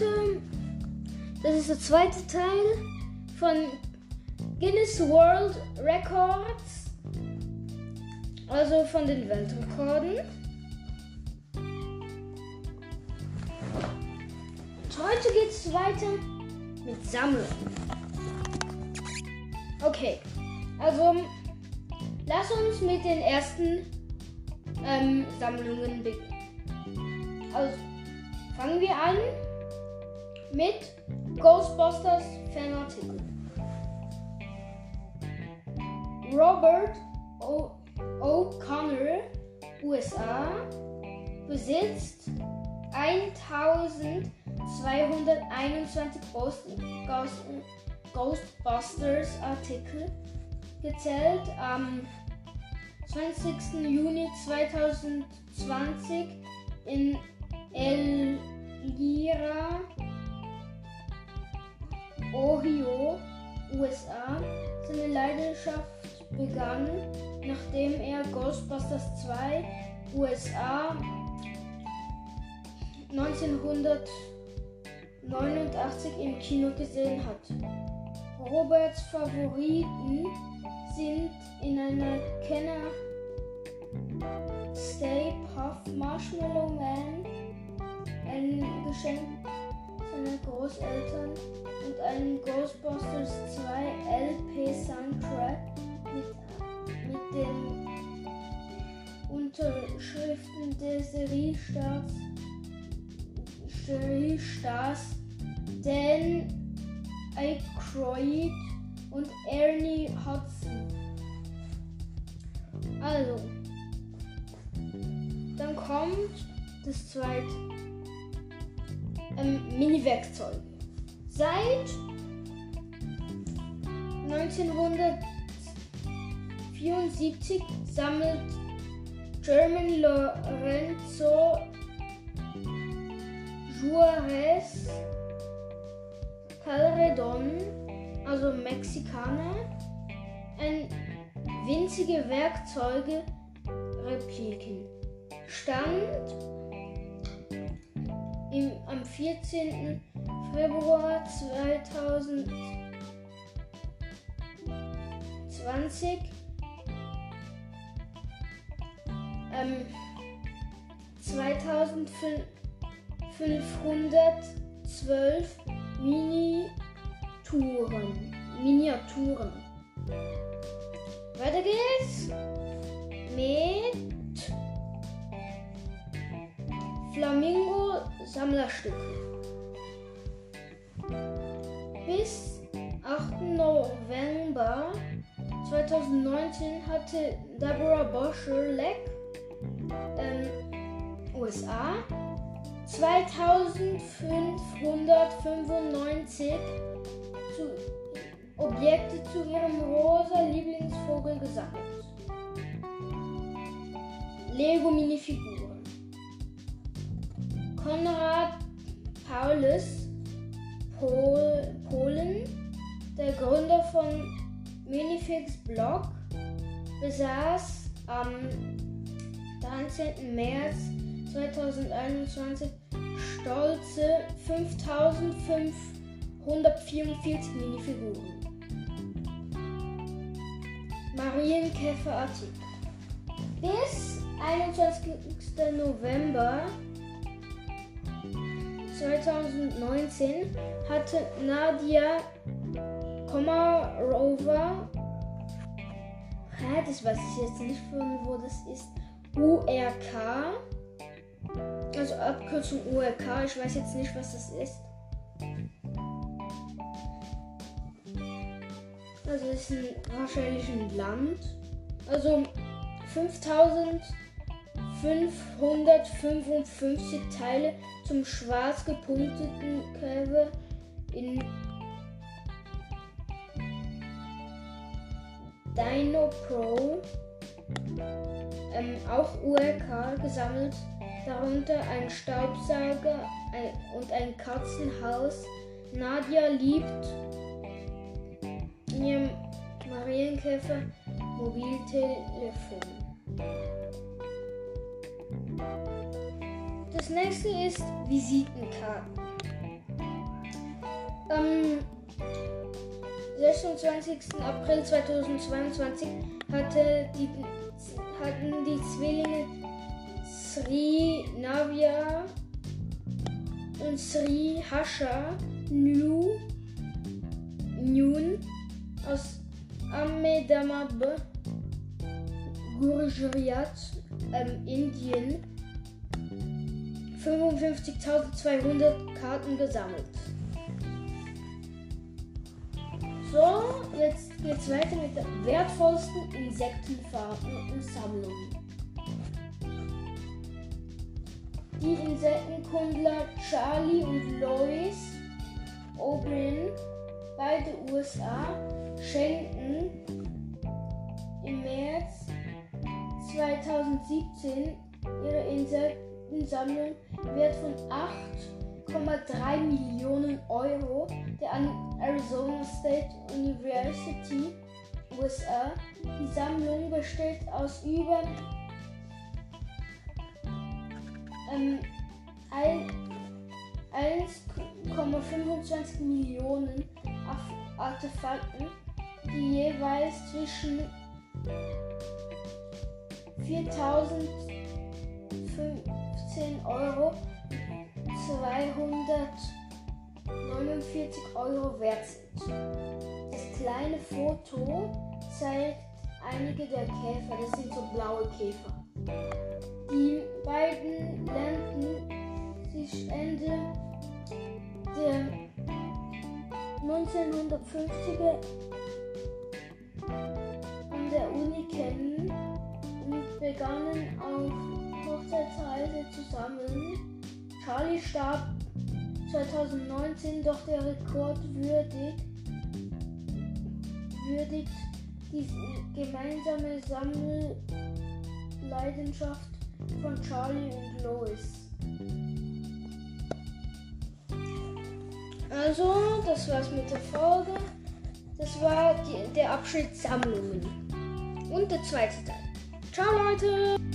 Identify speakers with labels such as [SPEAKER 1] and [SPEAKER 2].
[SPEAKER 1] heute. Das ist der zweite Teil von Guinness World Records. Also von den Weltrekorden. Und heute geht es weiter mit Sammeln. Okay, also lass uns mit den ersten ähm, Sammlungen beginnen. Also fangen wir an mit Ghostbusters Fanartikel. Robert O'Connor, USA, besitzt 1221 Ghostbusters Artikel, gezählt am 20. Juni 2020 in Elira, Ohio, USA. Seine Leidenschaft begann, nachdem er Ghostbusters 2 USA 1989 im Kino gesehen hat. Roberts Favoriten sind in einer Kenner Stay Puff Marshmallow Man, ein Geschenk seiner Großeltern und ein Ghostbusters 2 LP Soundtrack mit, mit den Unterschriften der Seriestars Stars Dan Aykroyd und Ernie Hudson. Also, dann kommt das zweite ähm, Mini-Werkzeug. Seit 1974 sammelt German Lorenzo Juarez Calredon, also Mexikaner, ein winzige Werkzeuge Repliken. Stand im, am 14. Februar 2020 ähm, 2512 Minituren. Miniaturen. Weiter geht's mit Flamingo Sammlerstücke. Bis 8. November 2019 hatte Deborah Boscherleck, ähm, USA, 2595 zu Objekte zu ihrem rosa Lieblingsvogel gesammelt. Lego Minifiguren. Konrad Paulus, Pol Polen, der Gründer von Minifix Blog, besaß am 13. März 2021 stolze 5544 Minifiguren. Marienkäferartikel. Bis 21. November 2019 hatte Nadia Komarova, das weiß ich jetzt nicht von wo das ist, URK, also Abkürzung URK, ich weiß jetzt nicht, was das ist. Also ist ein, wahrscheinlich ein Land. Also 5555 Teile zum schwarz gepunkteten Curve in Dino Pro, ähm, auch URK gesammelt, darunter ein Staubsauger ein, und ein Katzenhaus. Nadia liebt ihrem Marienkäfer Mobiltelefon. Das nächste ist Visitenkarten. Am 26. April 2022 hatte die, hatten die Zwillinge Sri Navya und Sri Hasha New Nun aus Ahmedabad, Gujarat, ähm, Indien 55.200 Karten gesammelt. So, jetzt geht's weiter mit der wertvollsten Insektenfarben und Sammlungen. Die Insektenkundler Charlie und Lois O'Brien, beide USA, schenken im März 2017 ihre Insektensammlung wert von 8,3 Millionen Euro der Arizona State University USA. Die Sammlung besteht aus über ähm, 1,25 Millionen Artefakten, die jeweils zwischen 4015 Euro 249 Euro wert sind. Das kleine Foto zeigt einige der Käfer, das sind so blaue Käfer. Die beiden lernten sich Ende der 1950er an der Uni kennen und begannen auf Hochzeitsreise zusammen. Charlie starb 2019, doch der Rekord würdigt, würdigt die gemeinsame Sammelleidenschaft von Charlie und Lois. Also, das war's mit der Folge. Das war die, der Abschnitt Sammlungen. Und der zweite Teil. Ciao Leute!